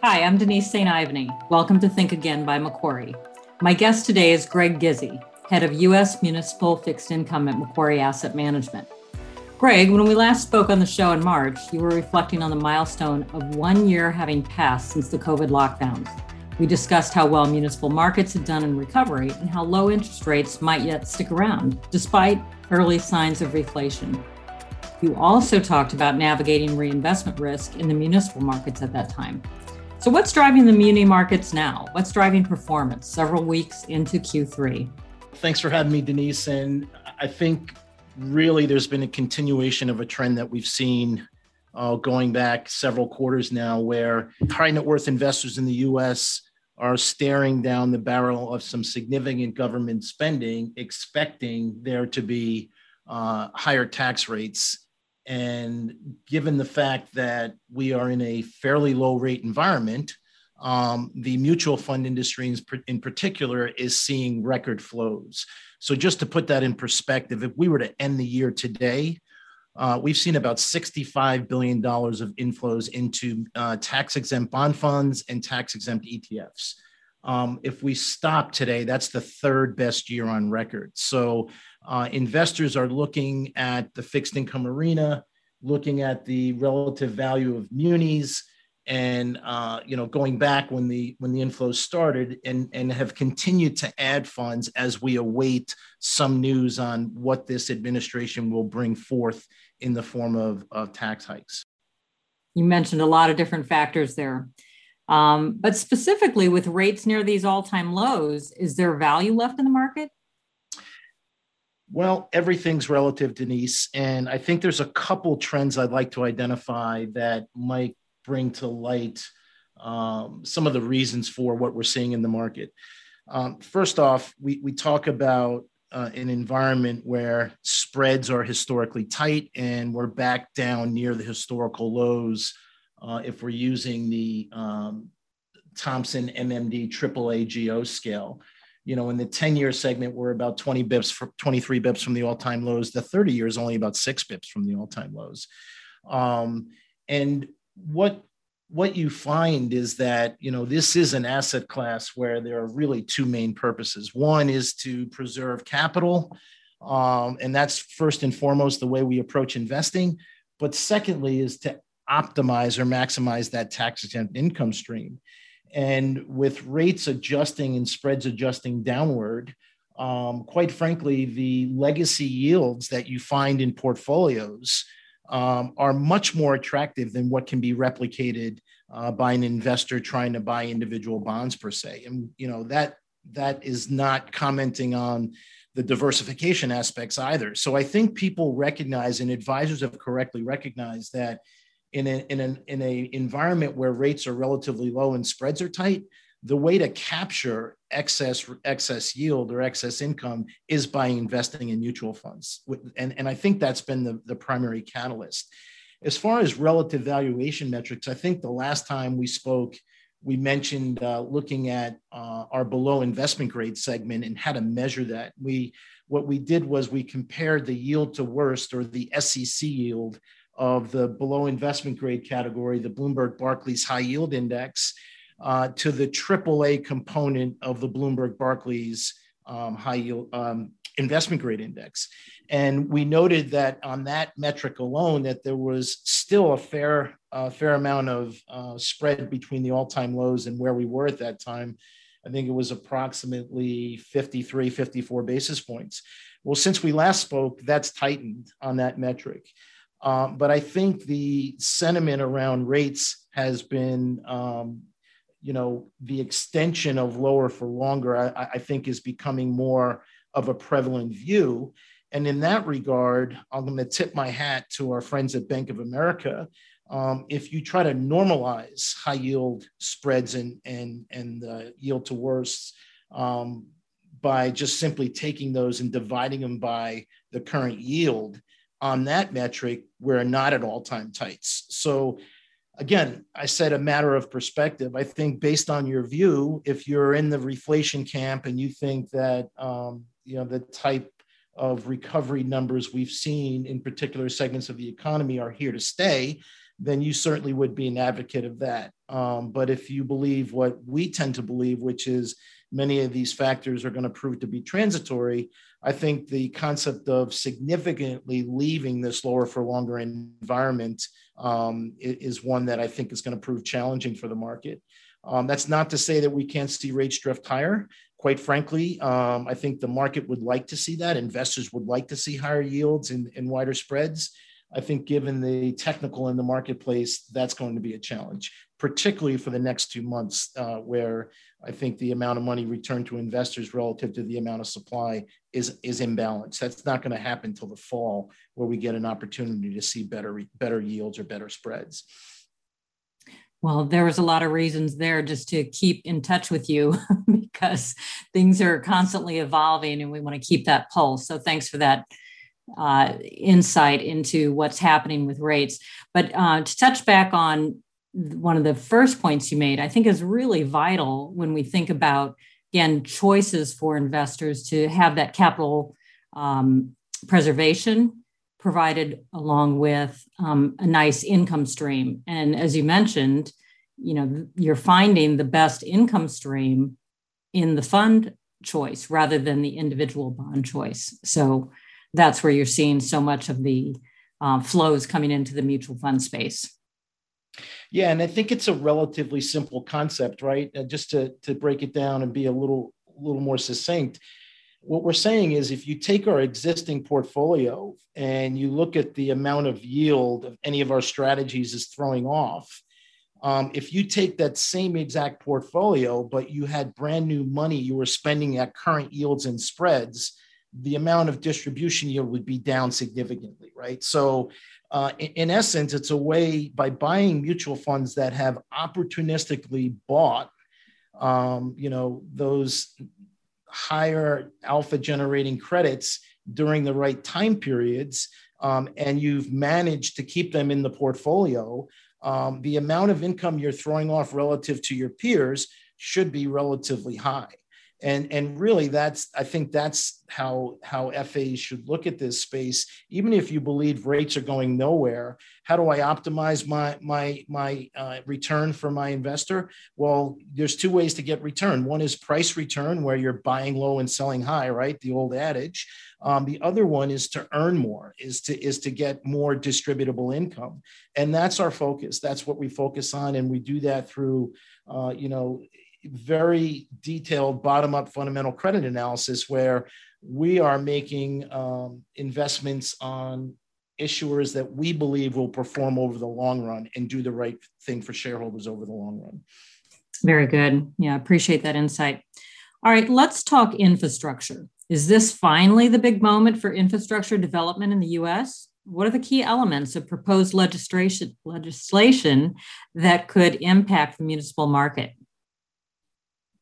Hi, I'm Denise St. Ivany. Welcome to Think Again by Macquarie. My guest today is Greg Gizzi, head of U.S. Municipal Fixed Income at Macquarie Asset Management. Greg, when we last spoke on the show in March, you were reflecting on the milestone of one year having passed since the COVID lockdowns. We discussed how well municipal markets had done in recovery and how low interest rates might yet stick around, despite early signs of reflation. You also talked about navigating reinvestment risk in the municipal markets at that time. So, what's driving the muni markets now? What's driving performance several weeks into Q3? Thanks for having me, Denise. And I think really there's been a continuation of a trend that we've seen uh, going back several quarters now, where high net worth investors in the US are staring down the barrel of some significant government spending, expecting there to be uh, higher tax rates and given the fact that we are in a fairly low rate environment, um, the mutual fund industry in particular is seeing record flows. So, just to put that in perspective, if we were to end the year today, uh, we've seen about $65 billion of inflows into uh, tax exempt bond funds and tax exempt ETFs. Um, if we stop today, that's the third best year on record. So, uh, investors are looking at the fixed income arena, looking at the relative value of munis, and uh, you know going back when the when the inflows started, and and have continued to add funds as we await some news on what this administration will bring forth in the form of, of tax hikes. You mentioned a lot of different factors there. Um, but specifically with rates near these all-time lows, is there value left in the market? Well, everything's relative, Denise. And I think there's a couple trends I'd like to identify that might bring to light um, some of the reasons for what we're seeing in the market. Um, first off, we, we talk about uh, an environment where spreads are historically tight and we're back down near the historical lows uh, if we're using the um, Thomson MMD AAA GO scale you know, in the 10 year segment, we're about 20 bips, for 23 bips from the all time lows. The 30 year is only about six bips from the all time lows. Um, and what what you find is that you know this is an asset class where there are really two main purposes one is to preserve capital um, and that's first and foremost the way we approach investing but secondly is to optimize or maximize that tax exempt income stream and with rates adjusting and spreads adjusting downward, um, quite frankly, the legacy yields that you find in portfolios um, are much more attractive than what can be replicated uh, by an investor trying to buy individual bonds per se. And you know that that is not commenting on the diversification aspects either. So I think people recognize and advisors have correctly recognized that in a, in an in a environment where rates are relatively low and spreads are tight, the way to capture excess excess yield or excess income is by investing in mutual funds. And, and I think that's been the, the primary catalyst. As far as relative valuation metrics, I think the last time we spoke, we mentioned uh, looking at uh, our below investment grade segment and how to measure that. We what we did was we compared the yield to worst or the SEC yield of the below investment grade category, the Bloomberg Barclays High Yield Index, uh, to the AAA component of the Bloomberg Barclays um, High Yield um, Investment Grade Index. And we noted that on that metric alone, that there was still a fair, uh, fair amount of uh, spread between the all-time lows and where we were at that time. I think it was approximately 53, 54 basis points. Well, since we last spoke, that's tightened on that metric. Um, but I think the sentiment around rates has been, um, you know, the extension of lower for longer, I, I, think is becoming more of a prevalent view. And in that regard, I'm going to tip my hat to our friends at Bank of America. Um, if you try to normalize high yield spreads and, and, and yield to worst um, by just simply taking those and dividing them by the current yield, on that metric, we're not at all time tights. So, again, I said a matter of perspective. I think based on your view, if you're in the reflation camp and you think that um, you know the type of recovery numbers we've seen in particular segments of the economy are here to stay, then you certainly would be an advocate of that. Um, but if you believe what we tend to believe, which is many of these factors are going to prove to be transitory, I think the concept of significantly leaving this lower for longer environment um, is one that I think is going to prove challenging for the market. Um, that's not to say that we can't see rates drift higher. Quite frankly, um, I think the market would like to see that. Investors would like to see higher yields and, and wider spreads. I think, given the technical in the marketplace, that's going to be a challenge, particularly for the next two months, uh, where I think the amount of money returned to investors relative to the amount of supply is is imbalanced. That's not going to happen until the fall, where we get an opportunity to see better better yields or better spreads. Well, there was a lot of reasons there just to keep in touch with you because things are constantly evolving and we want to keep that pulse. So thanks for that uh, insight into what's happening with rates. But uh, to touch back on one of the first points you made, I think is really vital when we think about, again, choices for investors to have that capital um, preservation provided along with um, a nice income stream. And as you mentioned, you know, you're finding the best income stream in the fund choice rather than the individual bond choice. So that's where you're seeing so much of the uh, flows coming into the mutual fund space. Yeah, and I think it's a relatively simple concept, right? Uh, just to to break it down and be a little a little more succinct. What we're saying is if you take our existing portfolio and you look at the amount of yield of any of our strategies is throwing off, um, if you take that same exact portfolio, but you had brand new money you were spending at current yields and spreads, the amount of distribution yield would be down significantly, right? So, uh, in, in essence, it's a way by buying mutual funds that have opportunistically bought, um, you know, those higher alpha generating credits during the right time periods, um, and you've managed to keep them in the portfolio. Um, the amount of income you're throwing off relative to your peers should be relatively high and and really that's i think that's how how fas should look at this space. Even if you believe rates are going nowhere how do i optimize my my my uh, return for my investor? Well there's two ways to get return. One is price return where you're buying low and selling high right? The old adage. Um, the other one is to earn more is to is to get more distributable income. And that's our focus. That's what we focus on and we do that through uh, you know very detailed bottom up fundamental credit analysis where we are making um, investments on issuers that we believe will perform over the long run and do the right thing for shareholders over the long run. Very good. Yeah, appreciate that insight. All right, let's talk infrastructure. Is this finally the big moment for infrastructure development in the US? What are the key elements of proposed legislation legislation that could impact the municipal market?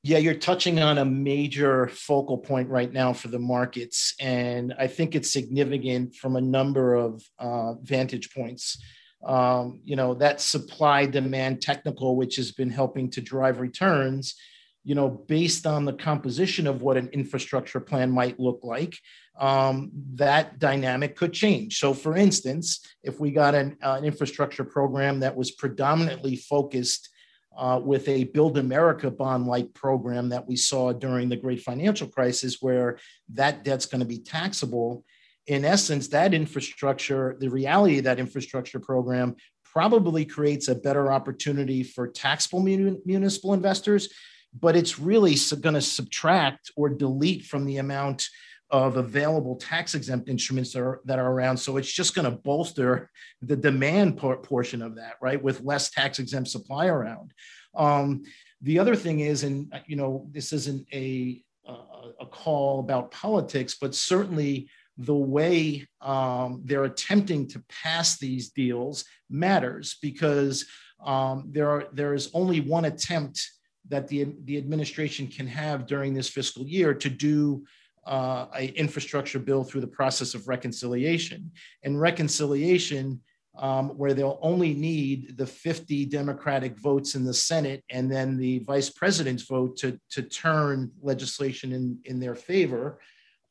Yeah, you're touching on a major focal point right now for the markets. And I think it's significant from a number of uh, vantage points. Um, you know, that supply demand technical, which has been helping to drive returns, you know, based on the composition of what an infrastructure plan might look like, um, that dynamic could change. So, for instance, if we got an, uh, an infrastructure program that was predominantly focused uh, with a Build America bond like program that we saw during the great financial crisis, where that debt's going to be taxable. In essence, that infrastructure, the reality of that infrastructure program probably creates a better opportunity for taxable mun- municipal investors, but it's really going to subtract or delete from the amount of available tax exempt instruments that are, that are around. So it's just going to bolster the demand por- portion of that, right? With less tax exempt supply around. Um, the other thing is, and you know, this isn't a, a call about politics, but certainly the way um, they're attempting to pass these deals matters because um, there are there is only one attempt that the, the administration can have during this fiscal year to do uh, a infrastructure bill through the process of reconciliation. And reconciliation, um, where they'll only need the 50 Democratic votes in the Senate and then the vice president's vote to, to turn legislation in, in their favor.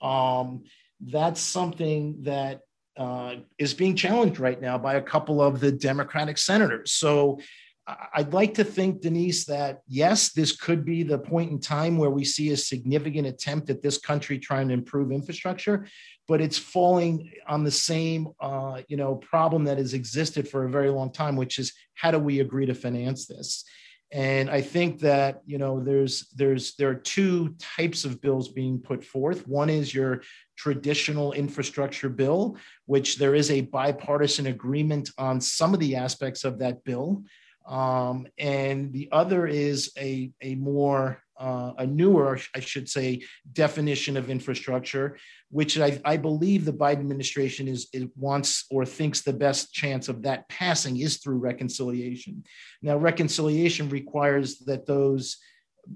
Um, that's something that uh, is being challenged right now by a couple of the Democratic senators. So I'd like to think, Denise, that yes, this could be the point in time where we see a significant attempt at this country trying to improve infrastructure, but it's falling on the same, uh, you know, problem that has existed for a very long time, which is how do we agree to finance this? And I think that you know there's there's there are two types of bills being put forth. One is your traditional infrastructure bill, which there is a bipartisan agreement on some of the aspects of that bill. Um, and the other is a, a more, uh, a newer, I should say, definition of infrastructure, which I, I believe the Biden administration is, is, wants or thinks the best chance of that passing is through reconciliation. Now, reconciliation requires that those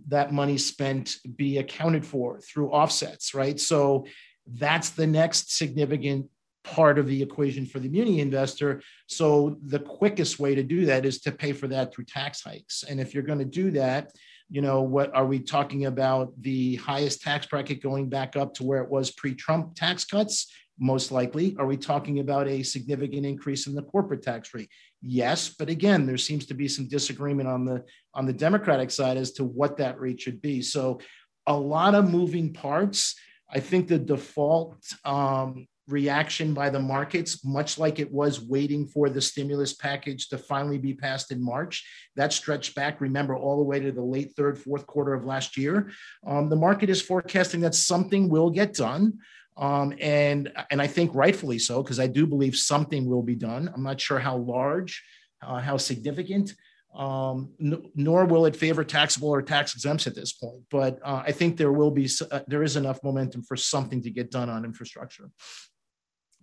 that money spent be accounted for through offsets, right? So that's the next significant part of the equation for the muni investor. So the quickest way to do that is to pay for that through tax hikes. And if you're going to do that, you know, what are we talking about? The highest tax bracket going back up to where it was pre-Trump tax cuts? Most likely. Are we talking about a significant increase in the corporate tax rate? Yes, but again, there seems to be some disagreement on the on the Democratic side as to what that rate should be. So a lot of moving parts. I think the default um, reaction by the markets, much like it was waiting for the stimulus package to finally be passed in March. That stretched back, remember, all the way to the late third, fourth quarter of last year. Um, the market is forecasting that something will get done. Um, and, and I think rightfully so, because I do believe something will be done. I'm not sure how large, uh, how significant. Um, n- nor will it favor taxable or tax exempts at this point. But uh, I think there will be uh, there is enough momentum for something to get done on infrastructure.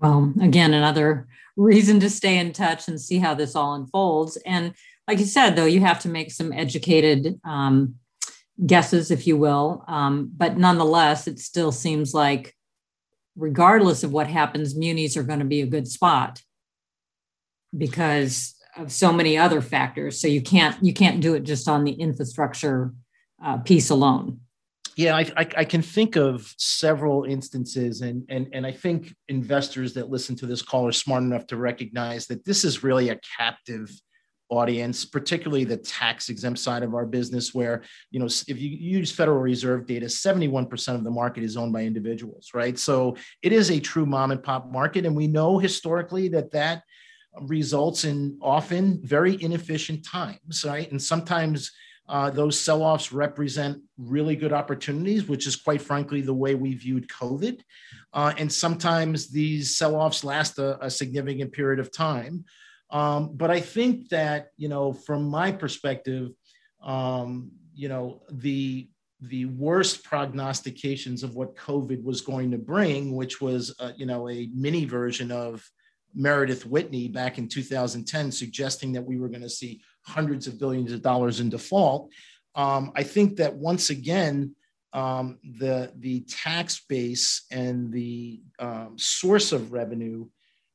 Well, again, another reason to stay in touch and see how this all unfolds. And like you said, though, you have to make some educated um, guesses, if you will. Um, but nonetheless, it still seems like, regardless of what happens, munis are going to be a good spot because of so many other factors. So you can't you can't do it just on the infrastructure uh, piece alone. Yeah, I, I, I, can think of several instances, and, and, and I think investors that listen to this call are smart enough to recognize that this is really a captive audience, particularly the tax exempt side of our business, where, you know, if you use Federal Reserve data, 71% of the market is owned by individuals, right? So it is a true mom and pop market. And we know historically that that results in often very inefficient times, right? And sometimes uh, those sell offs represent really good opportunities, which is quite frankly the way we viewed COVID. Uh, and sometimes these sell offs last a, a, significant period of time. Um, but I think that, you know, from my perspective, um, you know, the the worst prognostications of what COVID was going to bring, which was, uh, you know, a mini version of Meredith Whitney back in 2010, suggesting that we were going to see hundreds of billions of dollars in default. Um, I think that once again, um, the the tax base and the um, source of revenue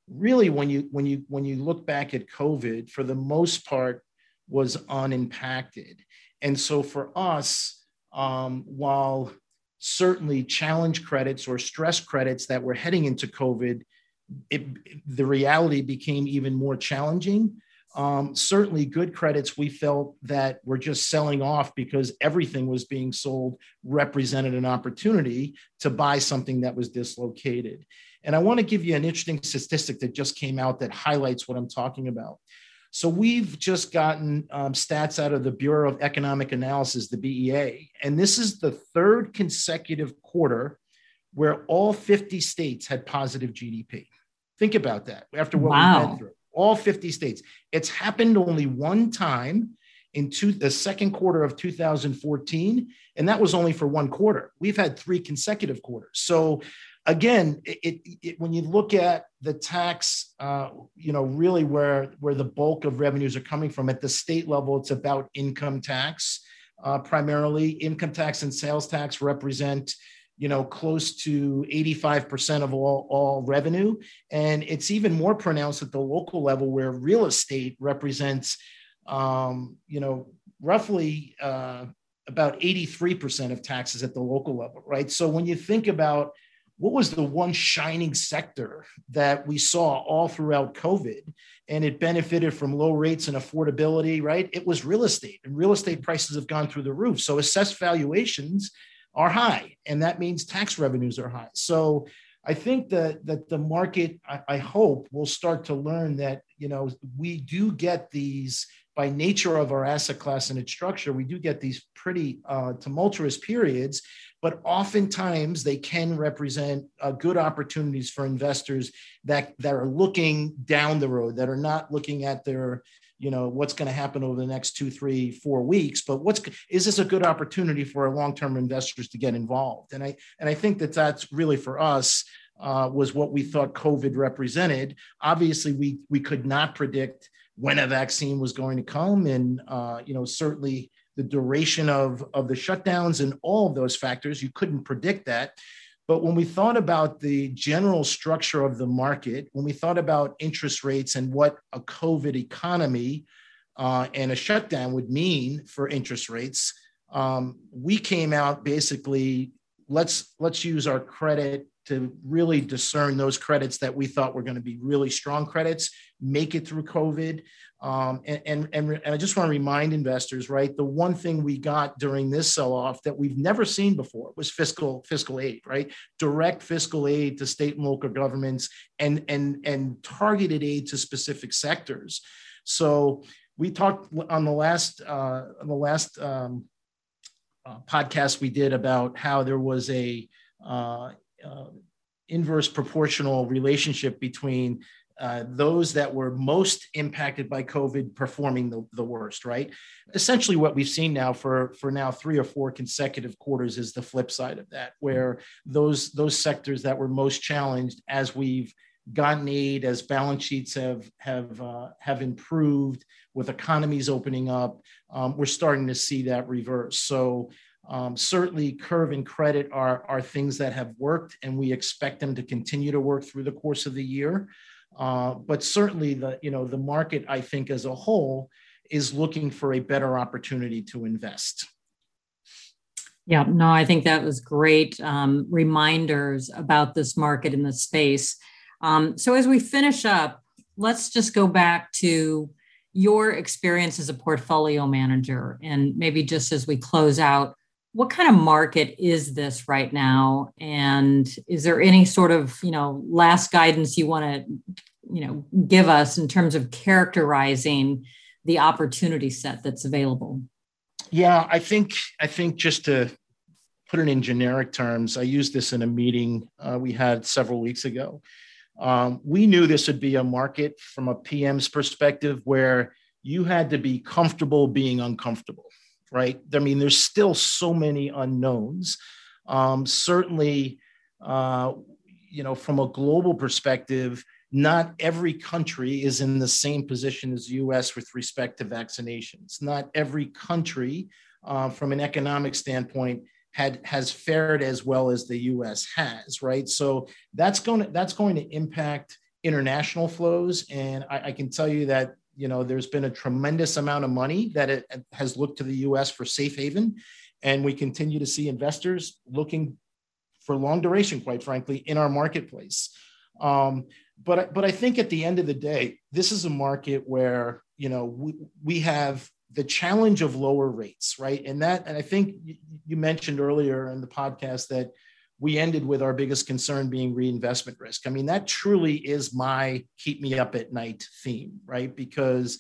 really when you when you when you look back at covid for the most part was unimpacted and so for us um, while certainly challenge credits or stress credits that were heading into covid it, the reality became even more challenging um, certainly, good credits we felt that were just selling off because everything was being sold represented an opportunity to buy something that was dislocated. And I want to give you an interesting statistic that just came out that highlights what I'm talking about. So we've just gotten um, stats out of the Bureau of Economic Analysis, the BEA, and this is the third consecutive quarter where all 50 states had positive GDP. Think about that after what wow. we went through all 50 states. It's happened only one time in two, the second quarter of 2014, and that was only for one quarter. We've had three consecutive quarters. So again, it, it, when you look at the tax, uh, you know, really where where the bulk of revenues are coming from at the state level, it's about income tax. Uh, primarily, income tax and sales tax represent you know, close to 85% of all, all revenue. And it's even more pronounced at the local level where real estate represents, um, you know, roughly uh, about 83% of taxes at the local level, right? So when you think about what was the one shining sector that we saw all throughout COVID and it benefited from low rates and affordability, right? It was real estate, and real estate prices have gone through the roof. So assessed valuations are high, and that means tax revenues are high. So I think that that the market, I, I hope, will start to learn that you know we do get these by nature of our asset class and its structure, we do get these pretty uh, tumultuous periods, but oftentimes they can represent uh, good opportunities for investors that, that are looking down the road, that are not looking at their, you know, what's going to happen over the next two, three, four weeks, but what's is this a good opportunity for our long-term investors to get involved? And I and I think that that's really for us uh, was what we thought COVID represented. Obviously, we we could not predict when a vaccine was going to come, and uh, you know certainly the duration of of the shutdowns and all of those factors, you couldn't predict that. But when we thought about the general structure of the market, when we thought about interest rates and what a COVID economy uh, and a shutdown would mean for interest rates, um, we came out basically let's let's use our credit to really discern those credits that we thought were going to be really strong credits, make it through COVID. Um, and, and, and, I just want to remind investors, right? The one thing we got during this sell-off that we've never seen before was fiscal fiscal aid, right? Direct fiscal aid to state and local governments and, and, and targeted aid to specific sectors. So we talked on the last uh, on the last um, uh, podcast we did about how there was a uh, uh, inverse proportional relationship between uh, those that were most impacted by COVID performing the, the worst, right? Essentially, what we've seen now for, for now three or four consecutive quarters is the flip side of that, where those, those sectors that were most challenged as we've gotten aid, as balance sheets have, have, uh, have improved with economies opening up, um, we're starting to see that reverse. So um, certainly, curve and credit are, are things that have worked, and we expect them to continue to work through the course of the year. Uh, but certainly, the you know the market, I think, as a whole, is looking for a better opportunity to invest. Yeah, no, I think that was great um, reminders about this market in this space. Um, so as we finish up, let's just go back to your experience as a portfolio manager, and maybe just as we close out, what kind of market is this right now? And is there any sort of you know last guidance you want to you know give us in terms of characterizing the opportunity set that's available? Yeah i think i think just to put it in generic terms i used this in a meeting uh, we had several weeks ago. Um, we knew this would be a market from a pm's perspective where you had to be comfortable being uncomfortable right? I mean, there's still so many unknowns. Um, certainly, uh, you know, from a global perspective, not every country is in the same position as the US with respect to vaccinations. Not every country, uh, from an economic standpoint, had has fared as well as the US has, right? So that's going to that's going to impact international flows. And I, I can tell you that you know, there's been a tremendous amount of money that it has looked to the U.S. for safe haven, and we continue to see investors looking for long duration, quite frankly, in our marketplace. Um, but but I think at the end of the day, this is a market where you know we, we have the challenge of lower rates, right? And that, and I think you mentioned earlier in the podcast that we ended with our biggest concern being reinvestment risk. I mean, that truly is my keep me up at night theme, right? Because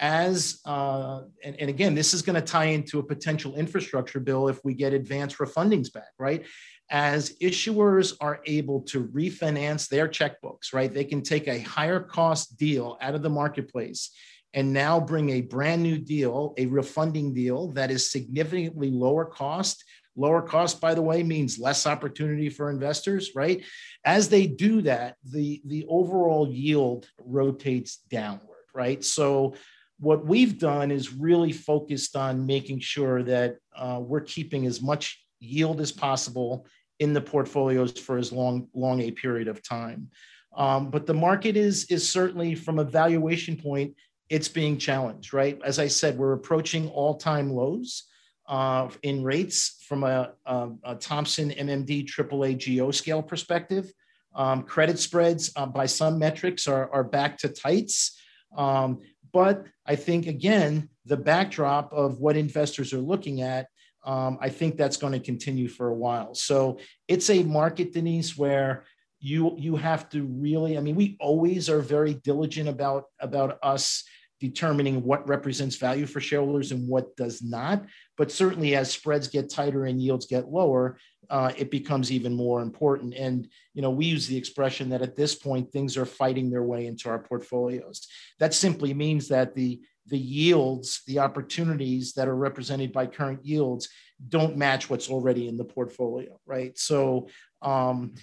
as, uh, and, and again, this is going to tie into a potential infrastructure bill if we get advance refundings back, right? As issuers are able to refinance their checkbooks, right? They can take a higher cost deal out of the marketplace and now bring a brand new deal, a refunding deal that is significantly lower cost Lower cost, by the way, means less opportunity for investors, right? As they do that, the, the overall yield rotates downward, right? So what we've done is really focused on making sure that uh, we're keeping as much yield as possible in the portfolios for as long long a period of time. Um, but the market is is certainly from a valuation point, it's being challenged, right? As I said, we're approaching all time lows. Uh, in rates from a, a, a, Thomson MMD AAA GO scale perspective. Um, credit spreads uh, by some metrics are, are back to tights. Um, but I think, again, the backdrop of what investors are looking at, um, I think that's going to continue for a while. So it's a market, Denise, where you you have to really i mean we always are very diligent about about us determining what represents value for shareholders and what does not but certainly as spreads get tighter and yields get lower uh, it becomes even more important and you know we use the expression that at this point things are fighting their way into our portfolios that simply means that the the yields the opportunities that are represented by current yields don't match what's already in the portfolio right so um,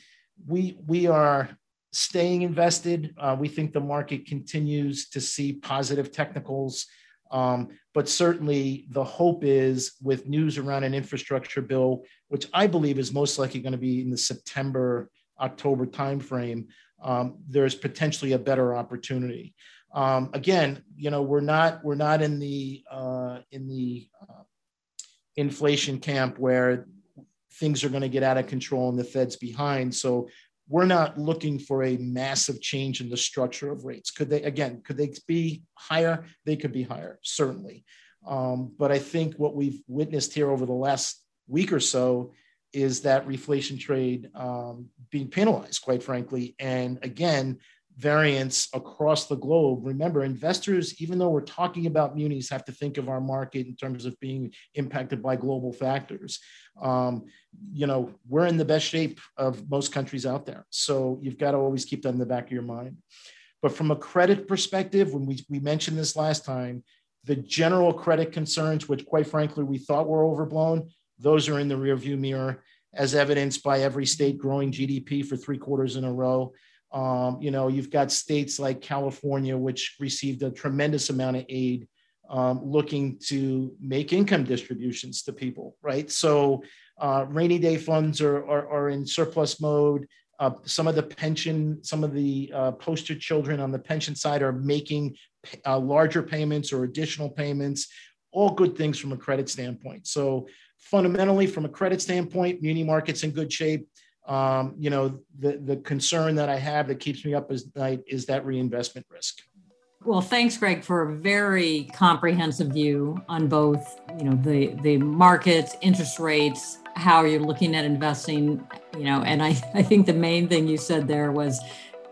we we are staying invested. Uh, we think the market continues to see positive technicals. Um, but certainly the hope is with news around an infrastructure bill, which I believe is most likely going to be in the September, October timeframe, um, there's potentially a better opportunity. Um, again, you know, we're not we're not in the uh, in the uh, inflation camp where things are going to get out of control and the Fed's behind. So we're not looking for a massive change in the structure of rates. Could they, again, could they be higher? They could be higher, certainly. Um, but I think what we've witnessed here over the last week or so is that reflation trade um, being penalized, quite frankly. And again, variance across the globe. Remember, investors, even though we're talking about munis, have to think of our market in terms of being impacted by global factors. Um, you know, we're in the best shape of most countries out there. So you've got to always keep that in the back of your mind. But from a credit perspective, when we, we mentioned this last time, the general credit concerns, which quite frankly we thought were overblown, those are in the rearview mirror, as evidenced by every state growing GDP for three quarters in a row. Um, you know, you've got states like California, which received a tremendous amount of aid, um, looking to make income distributions to people, right? So, uh, rainy day funds are, are, are in surplus mode. Uh, some of the pension, some of the uh, poster children on the pension side are making uh, larger payments or additional payments. All good things from a credit standpoint. So, fundamentally, from a credit standpoint, muni market's in good shape um, you know, the, the concern that I have that keeps me up at night is that reinvestment risk. Well, thanks, Greg, for a very comprehensive view on both, you know, the the markets, interest rates, how you're looking at investing, you know, and I, I think the main thing you said there was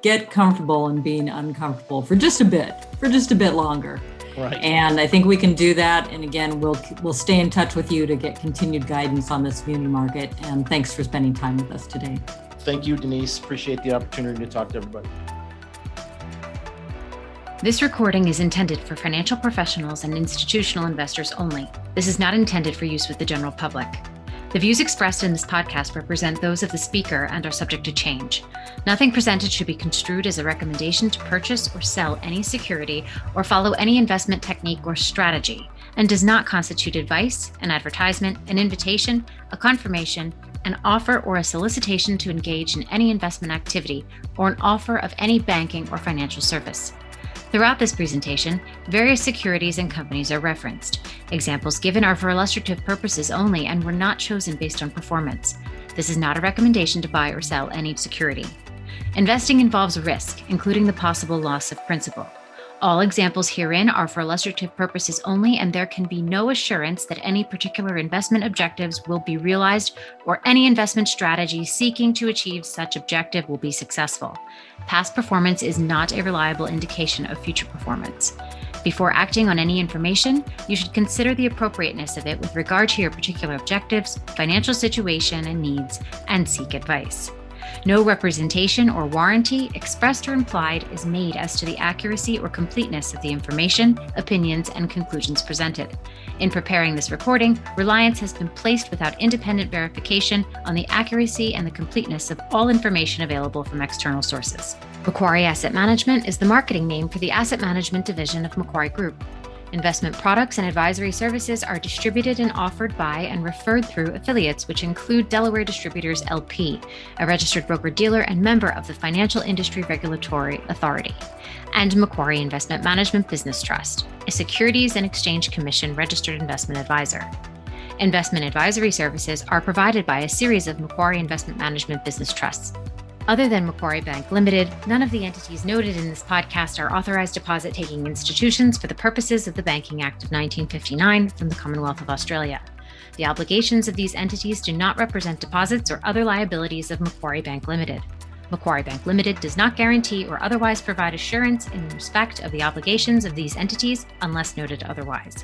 get comfortable in being uncomfortable for just a bit, for just a bit longer. Right. And I think we can do that. And again, we'll we'll stay in touch with you to get continued guidance on this muni market. And thanks for spending time with us today. Thank you, Denise. Appreciate the opportunity to talk to everybody. This recording is intended for financial professionals and institutional investors only. This is not intended for use with the general public. The views expressed in this podcast represent those of the speaker and are subject to change. Nothing presented should be construed as a recommendation to purchase or sell any security or follow any investment technique or strategy, and does not constitute advice, an advertisement, an invitation, a confirmation, an offer, or a solicitation to engage in any investment activity, or an offer of any banking or financial service. Throughout this presentation, various securities and companies are referenced. Examples given are for illustrative purposes only and were not chosen based on performance. This is not a recommendation to buy or sell any security. Investing involves risk, including the possible loss of principal. All examples herein are for illustrative purposes only, and there can be no assurance that any particular investment objectives will be realized or any investment strategy seeking to achieve such objective will be successful. Past performance is not a reliable indication of future performance. Before acting on any information, you should consider the appropriateness of it with regard to your particular objectives, financial situation, and needs, and seek advice. No representation or warranty, expressed or implied, is made as to the accuracy or completeness of the information, opinions, and conclusions presented. In preparing this recording, reliance has been placed without independent verification on the accuracy and the completeness of all information available from external sources. Macquarie Asset Management is the marketing name for the asset management division of Macquarie Group. Investment products and advisory services are distributed and offered by and referred through affiliates, which include Delaware Distributors LP, a registered broker dealer and member of the Financial Industry Regulatory Authority, and Macquarie Investment Management Business Trust, a Securities and Exchange Commission registered investment advisor. Investment advisory services are provided by a series of Macquarie Investment Management business trusts. Other than Macquarie Bank Limited, none of the entities noted in this podcast are authorized deposit taking institutions for the purposes of the Banking Act of 1959 from the Commonwealth of Australia. The obligations of these entities do not represent deposits or other liabilities of Macquarie Bank Limited. Macquarie Bank Limited does not guarantee or otherwise provide assurance in respect of the obligations of these entities unless noted otherwise.